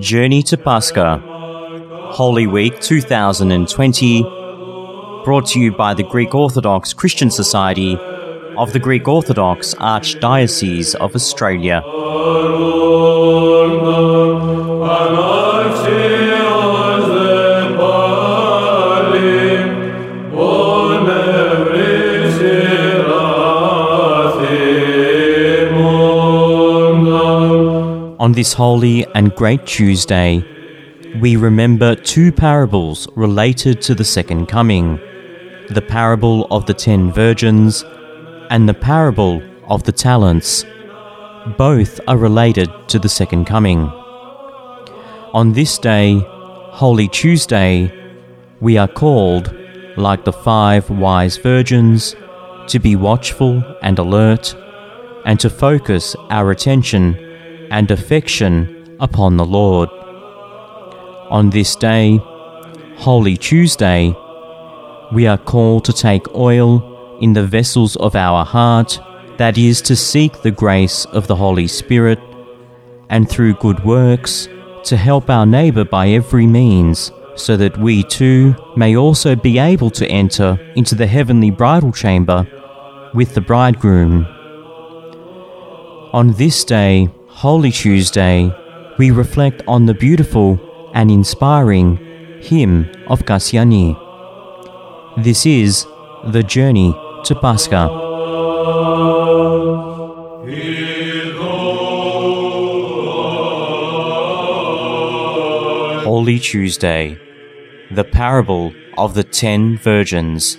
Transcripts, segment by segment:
Journey to Pascha, Holy Week 2020, brought to you by the Greek Orthodox Christian Society of the Greek Orthodox Archdiocese of Australia. On this holy and great Tuesday, we remember two parables related to the Second Coming the parable of the ten virgins and the parable of the talents. Both are related to the Second Coming. On this day, Holy Tuesday, we are called, like the five wise virgins, to be watchful and alert, and to focus our attention and affection upon the Lord. On this day, Holy Tuesday, we are called to take oil in the vessels of our heart, that is, to seek the grace of the Holy Spirit, and through good works, to help our neighbour by every means, so that we too may also be able to enter into the heavenly bridal chamber with the bridegroom. On this day, Holy Tuesday, we reflect on the beautiful and inspiring hymn of Kassiani. This is the journey to Pascha. Holy Tuesday, the parable of the ten virgins.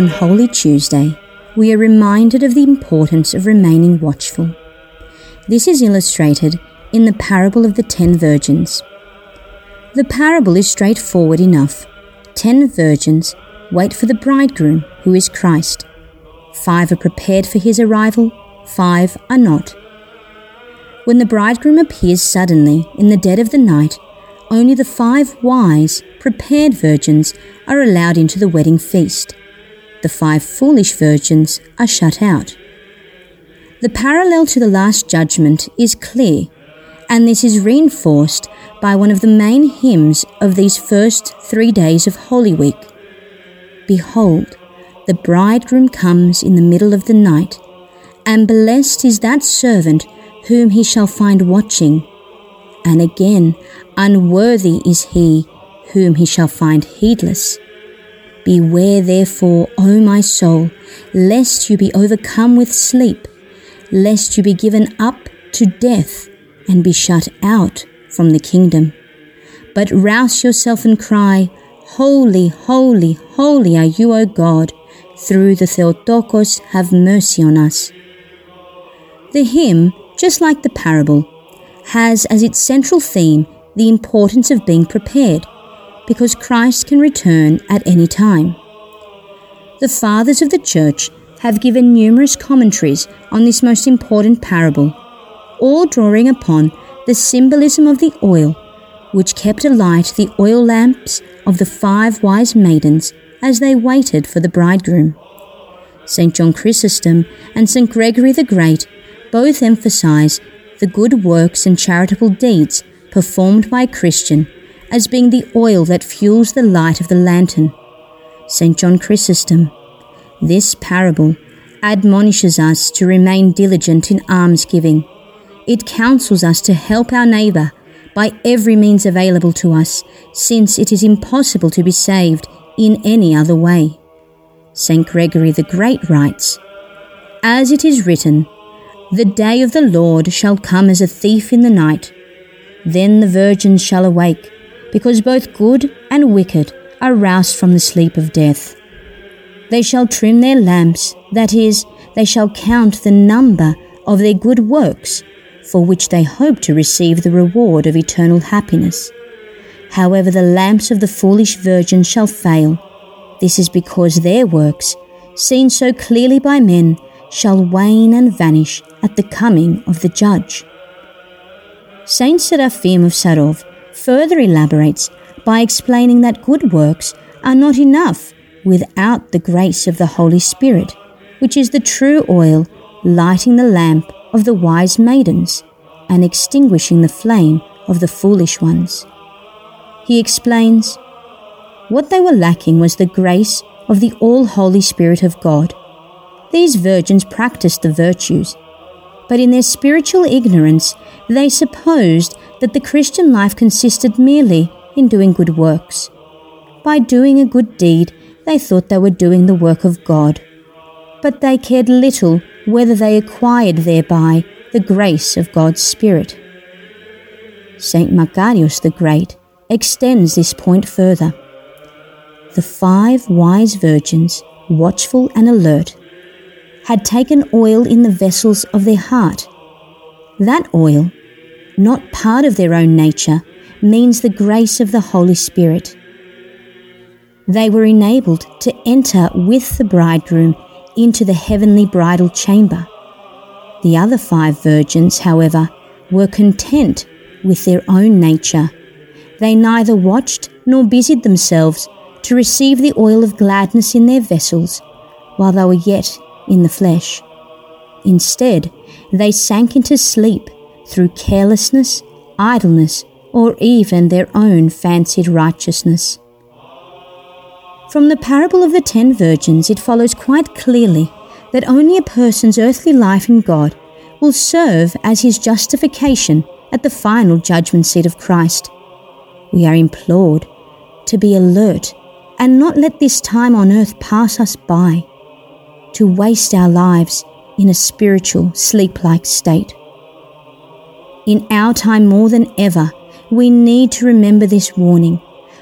On Holy Tuesday, we are reminded of the importance of remaining watchful. This is illustrated in the parable of the ten virgins. The parable is straightforward enough. Ten virgins wait for the bridegroom, who is Christ. Five are prepared for his arrival, five are not. When the bridegroom appears suddenly in the dead of the night, only the five wise, prepared virgins are allowed into the wedding feast the five foolish virgins are shut out. The parallel to the Last Judgment is clear, and this is reinforced by one of the main hymns of these first three days of Holy Week. Behold, the bridegroom comes in the middle of the night, and blessed is that servant whom he shall find watching. And again, unworthy is he whom he shall find heedless. Beware therefore, O my soul, lest you be overcome with sleep, lest you be given up to death and be shut out from the kingdom. But rouse yourself and cry, Holy, holy, holy are you, O God. Through the Theotokos, have mercy on us. The hymn, just like the parable, has as its central theme the importance of being prepared because Christ can return at any time. The fathers of the Church have given numerous commentaries on this most important parable, all drawing upon the symbolism of the oil, which kept alight the oil lamps of the five wise maidens as they waited for the bridegroom. St. John Chrysostom and St. Gregory the Great both emphasize the good works and charitable deeds performed by a Christian as being the oil that fuels the light of the lantern. St. John Chrysostom. This parable admonishes us to remain diligent in almsgiving. It counsels us to help our neighbour by every means available to us, since it is impossible to be saved in any other way. St. Gregory the Great writes, As it is written, The day of the Lord shall come as a thief in the night. Then the virgins shall awake because both good and wicked are roused from the sleep of death. They shall trim their lamps, that is, they shall count the number of their good works, for which they hope to receive the reward of eternal happiness. However, the lamps of the foolish virgins shall fail. This is because their works, seen so clearly by men, shall wane and vanish at the coming of the judge. Saint Seraphim of Sarov further elaborates by explaining that good works are not enough without the grace of the Holy Spirit, which is the true oil lighting the lamp of the wise maidens and extinguishing the flame of the foolish ones. He explains what they were lacking was the grace of the all Holy Spirit of God. These virgins practiced the virtues, but in their spiritual ignorance, they supposed that the Christian life consisted merely in doing good works. By doing a good deed, they thought they were doing the work of God. But they cared little whether they acquired thereby the grace of God's Spirit. St. Macarius the Great extends this point further. The five wise virgins, watchful and alert, had taken oil in the vessels of their heart. That oil, not part of their own nature, means the grace of the Holy Spirit. They were enabled to enter with the bridegroom into the heavenly bridal chamber. The other five virgins, however, were content with their own nature. They neither watched nor busied themselves to receive the oil of gladness in their vessels while they were yet in the flesh. Instead, they sank into sleep through carelessness, idleness, or even their own fancied righteousness. From the parable of the ten virgins, it follows quite clearly that only a person's earthly life in God will serve as his justification at the final judgment seat of Christ. We are implored to be alert and not let this time on earth pass us by, to waste our lives in a spiritual sleep like state. In our time more than ever, we need to remember this warning,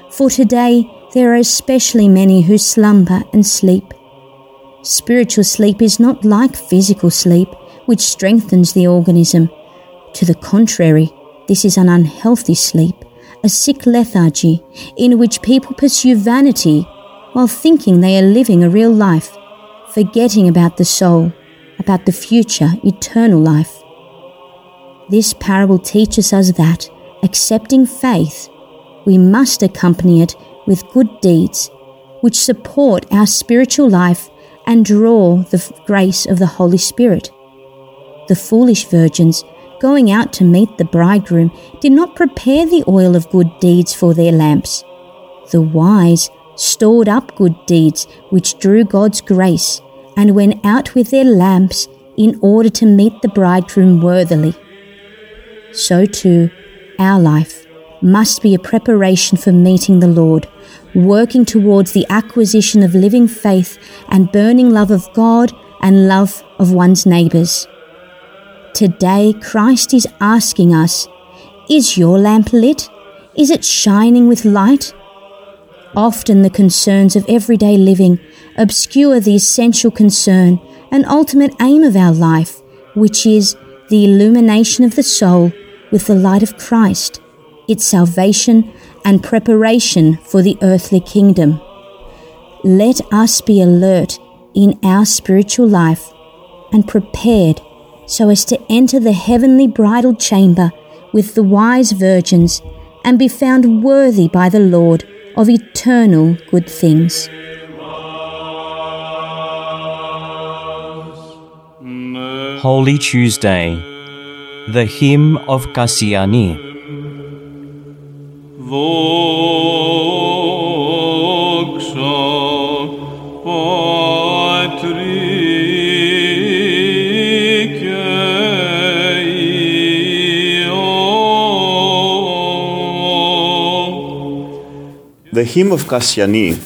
for today there are especially many who slumber and sleep. Spiritual sleep is not like physical sleep, which strengthens the organism. To the contrary, this is an unhealthy sleep, a sick lethargy, in which people pursue vanity while thinking they are living a real life, forgetting about the soul, about the future, eternal life. This parable teaches us that, accepting faith, we must accompany it with good deeds, which support our spiritual life and draw the grace of the Holy Spirit. The foolish virgins, going out to meet the bridegroom, did not prepare the oil of good deeds for their lamps. The wise stored up good deeds which drew God's grace and went out with their lamps in order to meet the bridegroom worthily. So too, our life must be a preparation for meeting the Lord, working towards the acquisition of living faith and burning love of God and love of one's neighbours. Today, Christ is asking us Is your lamp lit? Is it shining with light? Often the concerns of everyday living obscure the essential concern and ultimate aim of our life, which is the illumination of the soul with the light of Christ, its salvation and preparation for the earthly kingdom. Let us be alert in our spiritual life and prepared so as to enter the heavenly bridal chamber with the wise virgins and be found worthy by the Lord of eternal good things. Holy Tuesday, the hymn of Kassiani. The hymn of Kassiani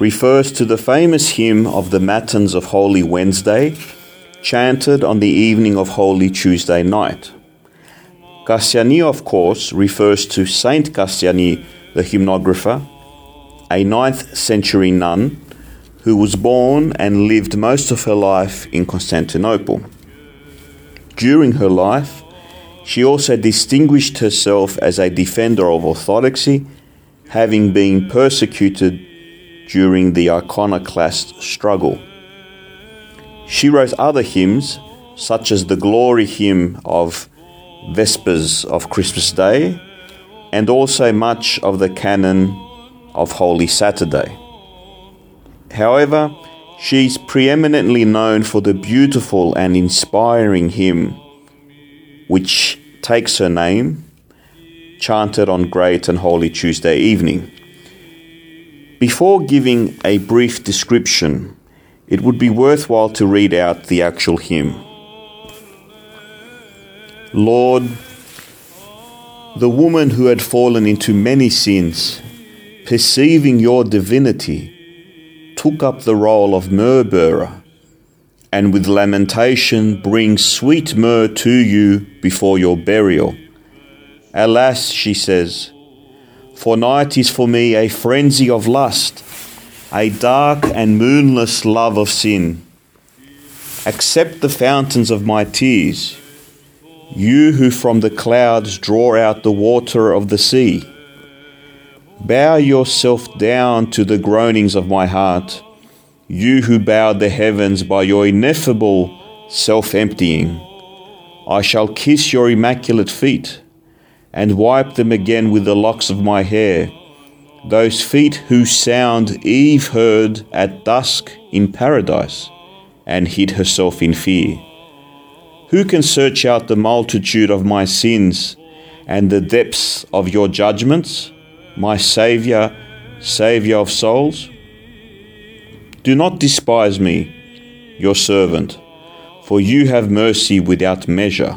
refers to the famous hymn of the Matins of Holy Wednesday, chanted on the evening of Holy Tuesday night. Kassiani, of course, refers to Saint Kassiani, the hymnographer, a 9th century nun who was born and lived most of her life in Constantinople. During her life, she also distinguished herself as a defender of orthodoxy having been persecuted during the iconoclast struggle. She wrote other hymns, such as the Glory hymn of Vespers of Christmas Day, and also much of the canon of Holy Saturday. However, she is preeminently known for the beautiful and inspiring hymn which takes her name, chanted on Great and Holy Tuesday evening. Before giving a brief description, it would be worthwhile to read out the actual hymn. Lord, the woman who had fallen into many sins, perceiving your divinity, took up the role of myrrh bearer, and with lamentation brings sweet myrrh to you before your burial. Alas, she says, for night is for me a frenzy of lust, a dark and moonless love of sin. Accept the fountains of my tears, you who from the clouds draw out the water of the sea. Bow yourself down to the groanings of my heart, you who bowed the heavens by your ineffable self emptying. I shall kiss your immaculate feet and wipe them again with the locks of my hair, those feet whose sound Eve heard at dusk in paradise and hid herself in fear. Who can search out the multitude of my sins and the depths of your judgments? my Saviour, Saviour of souls? Do not despise me, your servant, for you have mercy without measure.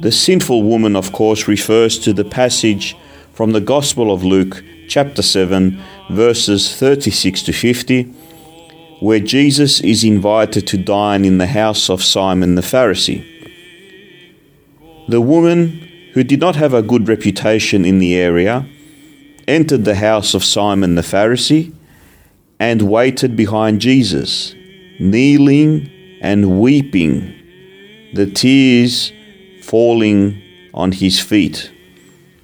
The sinful woman, of course, refers to the passage from the Gospel of Luke, chapter 7, verses 36 to 50, where Jesus is invited to dine in the house of Simon the Pharisee. The woman who did not have a good reputation in the area, entered the house of Simon the Pharisee and waited behind Jesus, kneeling and weeping, the tears falling on his feet.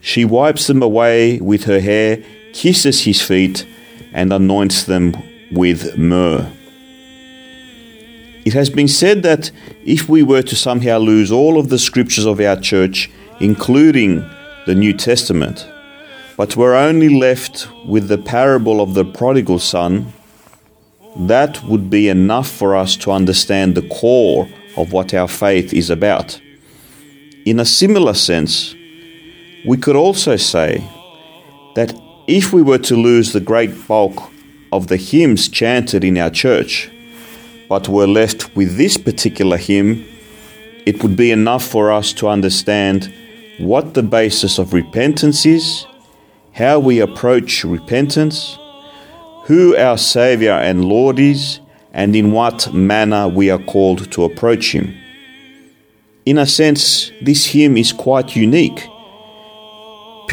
She wipes them away with her hair, kisses his feet, and anoints them with myrrh. It has been said that if we were to somehow lose all of the scriptures of our church, including the New Testament, but we're only left with the parable of the prodigal son, that would be enough for us to understand the core of what our faith is about. In a similar sense, we could also say that if we were to lose the great bulk of the hymns chanted in our church, but were left with this particular hymn, it would be enough for us to understand what the basis of repentance is, how we approach repentance, who our Saviour and Lord is, and in what manner we are called to approach Him. In a sense, this hymn is quite unique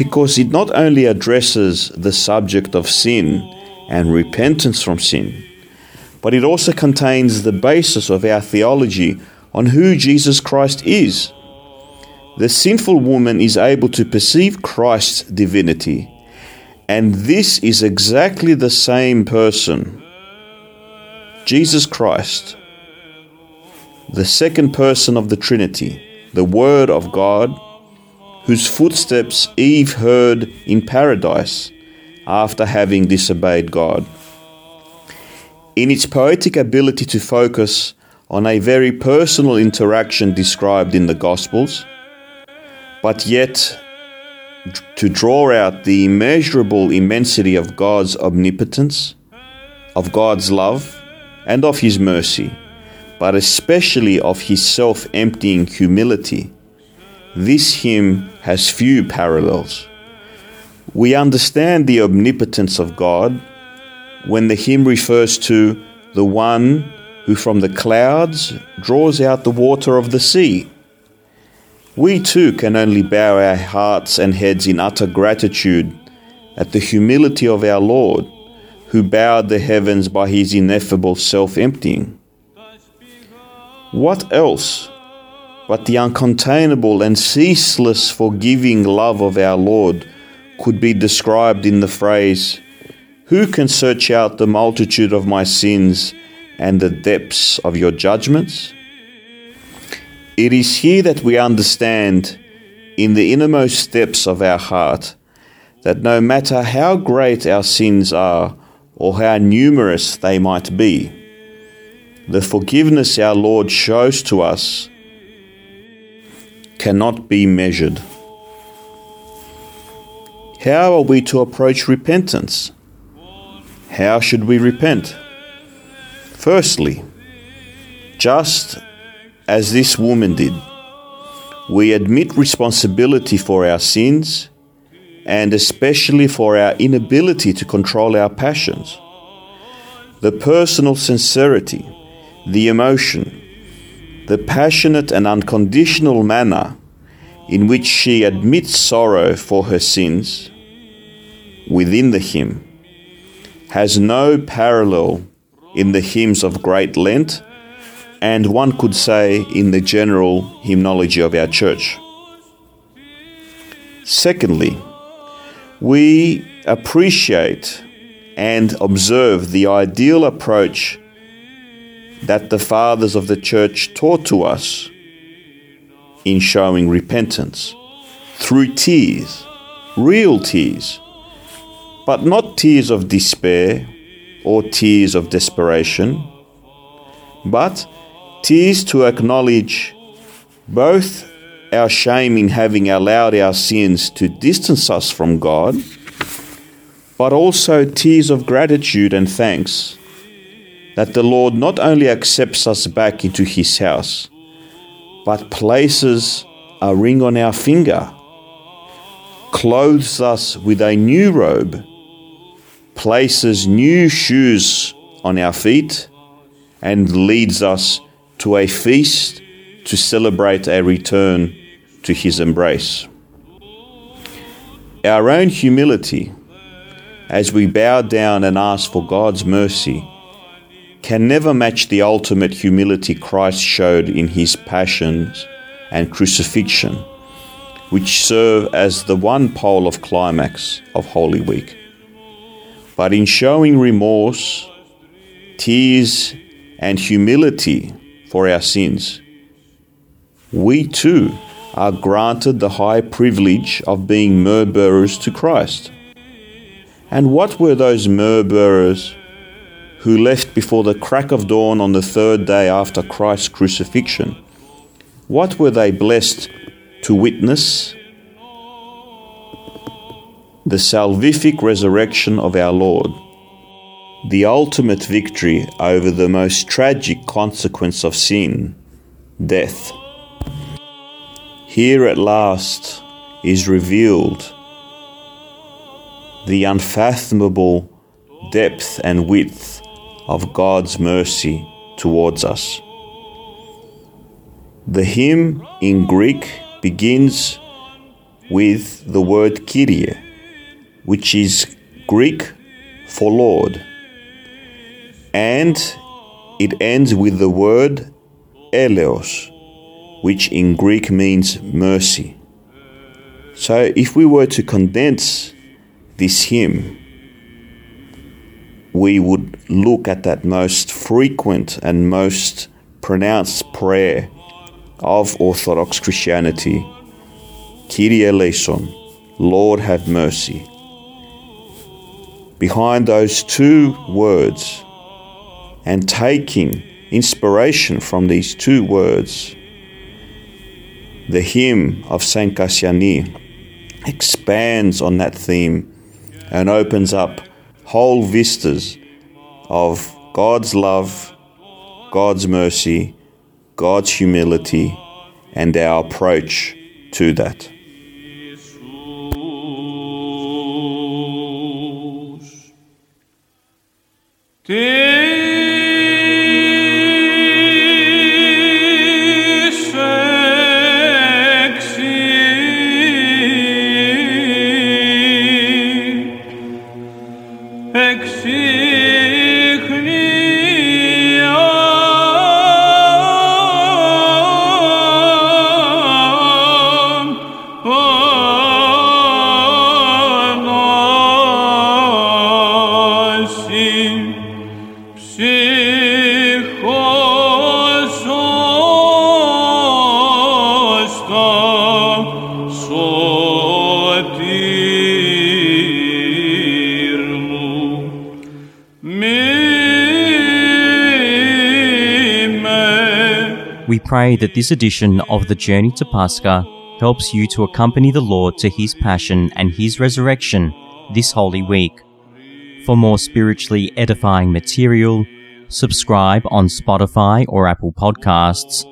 because it not only addresses the subject of sin and repentance from sin, but it also contains the basis of our theology on who Jesus Christ is the sinful woman is able to perceive Christ's divinity, and this is exactly the same person. Jesus Christ, the second person of the Trinity, the Word of God, whose footsteps Eve heard in paradise after having disobeyed God. In its poetic ability to focus on a very personal interaction described in the Gospels, but yet to draw out the immeasurable immensity of God's omnipotence, of God's love, and of His mercy, but especially of His self emptying humility. This hymn has few parallels. We understand the omnipotence of God when the hymn refers to the one who from the clouds draws out the water of the sea we too can only bow our hearts and heads in utter gratitude at the humility of our Lord, who bowed the heavens by his ineffable self emptying. What else but the uncontainable and ceaseless forgiving love of our Lord could be described in the phrase, Who can search out the multitude of my sins and the depths of your judgments? It is here that we understand, in the innermost depths of our heart, that no matter how great our sins are or how numerous they might be, the forgiveness our Lord shows to us cannot be measured. How are we to approach repentance? How should we repent? Firstly, just as this woman did, we admit responsibility for our sins and especially for our inability to control our passions. The personal sincerity, the emotion, the passionate and unconditional manner in which she admits sorrow for her sins within the hymn has no parallel in the hymns of Great Lent and one could say in the general hymnology of our church. Secondly, we appreciate and observe the ideal approach that the fathers of the church taught to us in showing repentance through tears, real tears, but not tears of despair or tears of desperation, but tears to acknowledge both our shame in having allowed our sins to distance us from God, but also tears of gratitude and thanks that the Lord not only accepts us back into His house, but places a ring on our finger, clothes us with a new robe, places new shoes on our feet, and leads us to a feast to celebrate a return to his embrace. Our own humility, as we bow down and ask for God's mercy, can never match the ultimate humility Christ showed in his passions and crucifixion, which serve as the one pole of climax of Holy Week. But in showing remorse, tears, and humility for our sins, we too are granted the high privilege of being myrrh bearers to Christ. And what were those myrrh bearers who left before the crack of dawn on the third day after Christ's crucifixion? What were they blessed to witness? The salvific resurrection of our Lord, the ultimate victory over the most tragic consequence of sin, death. Here at last is revealed the unfathomable depth and width of God's mercy towards us. The hymn in Greek begins with the word Kyrie, which is Greek for Lord, and it ends with the word Eleos, which in Greek means mercy. So, if we were to condense this hymn, we would look at that most frequent and most pronounced prayer of Orthodox Christianity Kyrie eleison, Lord have mercy. Behind those two words, and taking inspiration from these two words, the hymn of Saint Kassiani expands on that theme and opens up whole vistas of God's love, God's mercy, God's humility, and our approach to that. Pray that this edition of the Journey to Pascha helps you to accompany the Lord to his passion and his resurrection this Holy Week. For more spiritually edifying material, subscribe on Spotify or Apple Podcasts,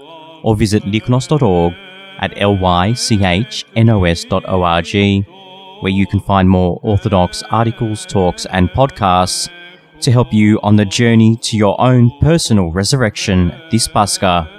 or visit lychnos.org at lychnos.org, where you can find more Orthodox articles, talks, and podcasts to help you on the journey to your own personal resurrection this Pascha.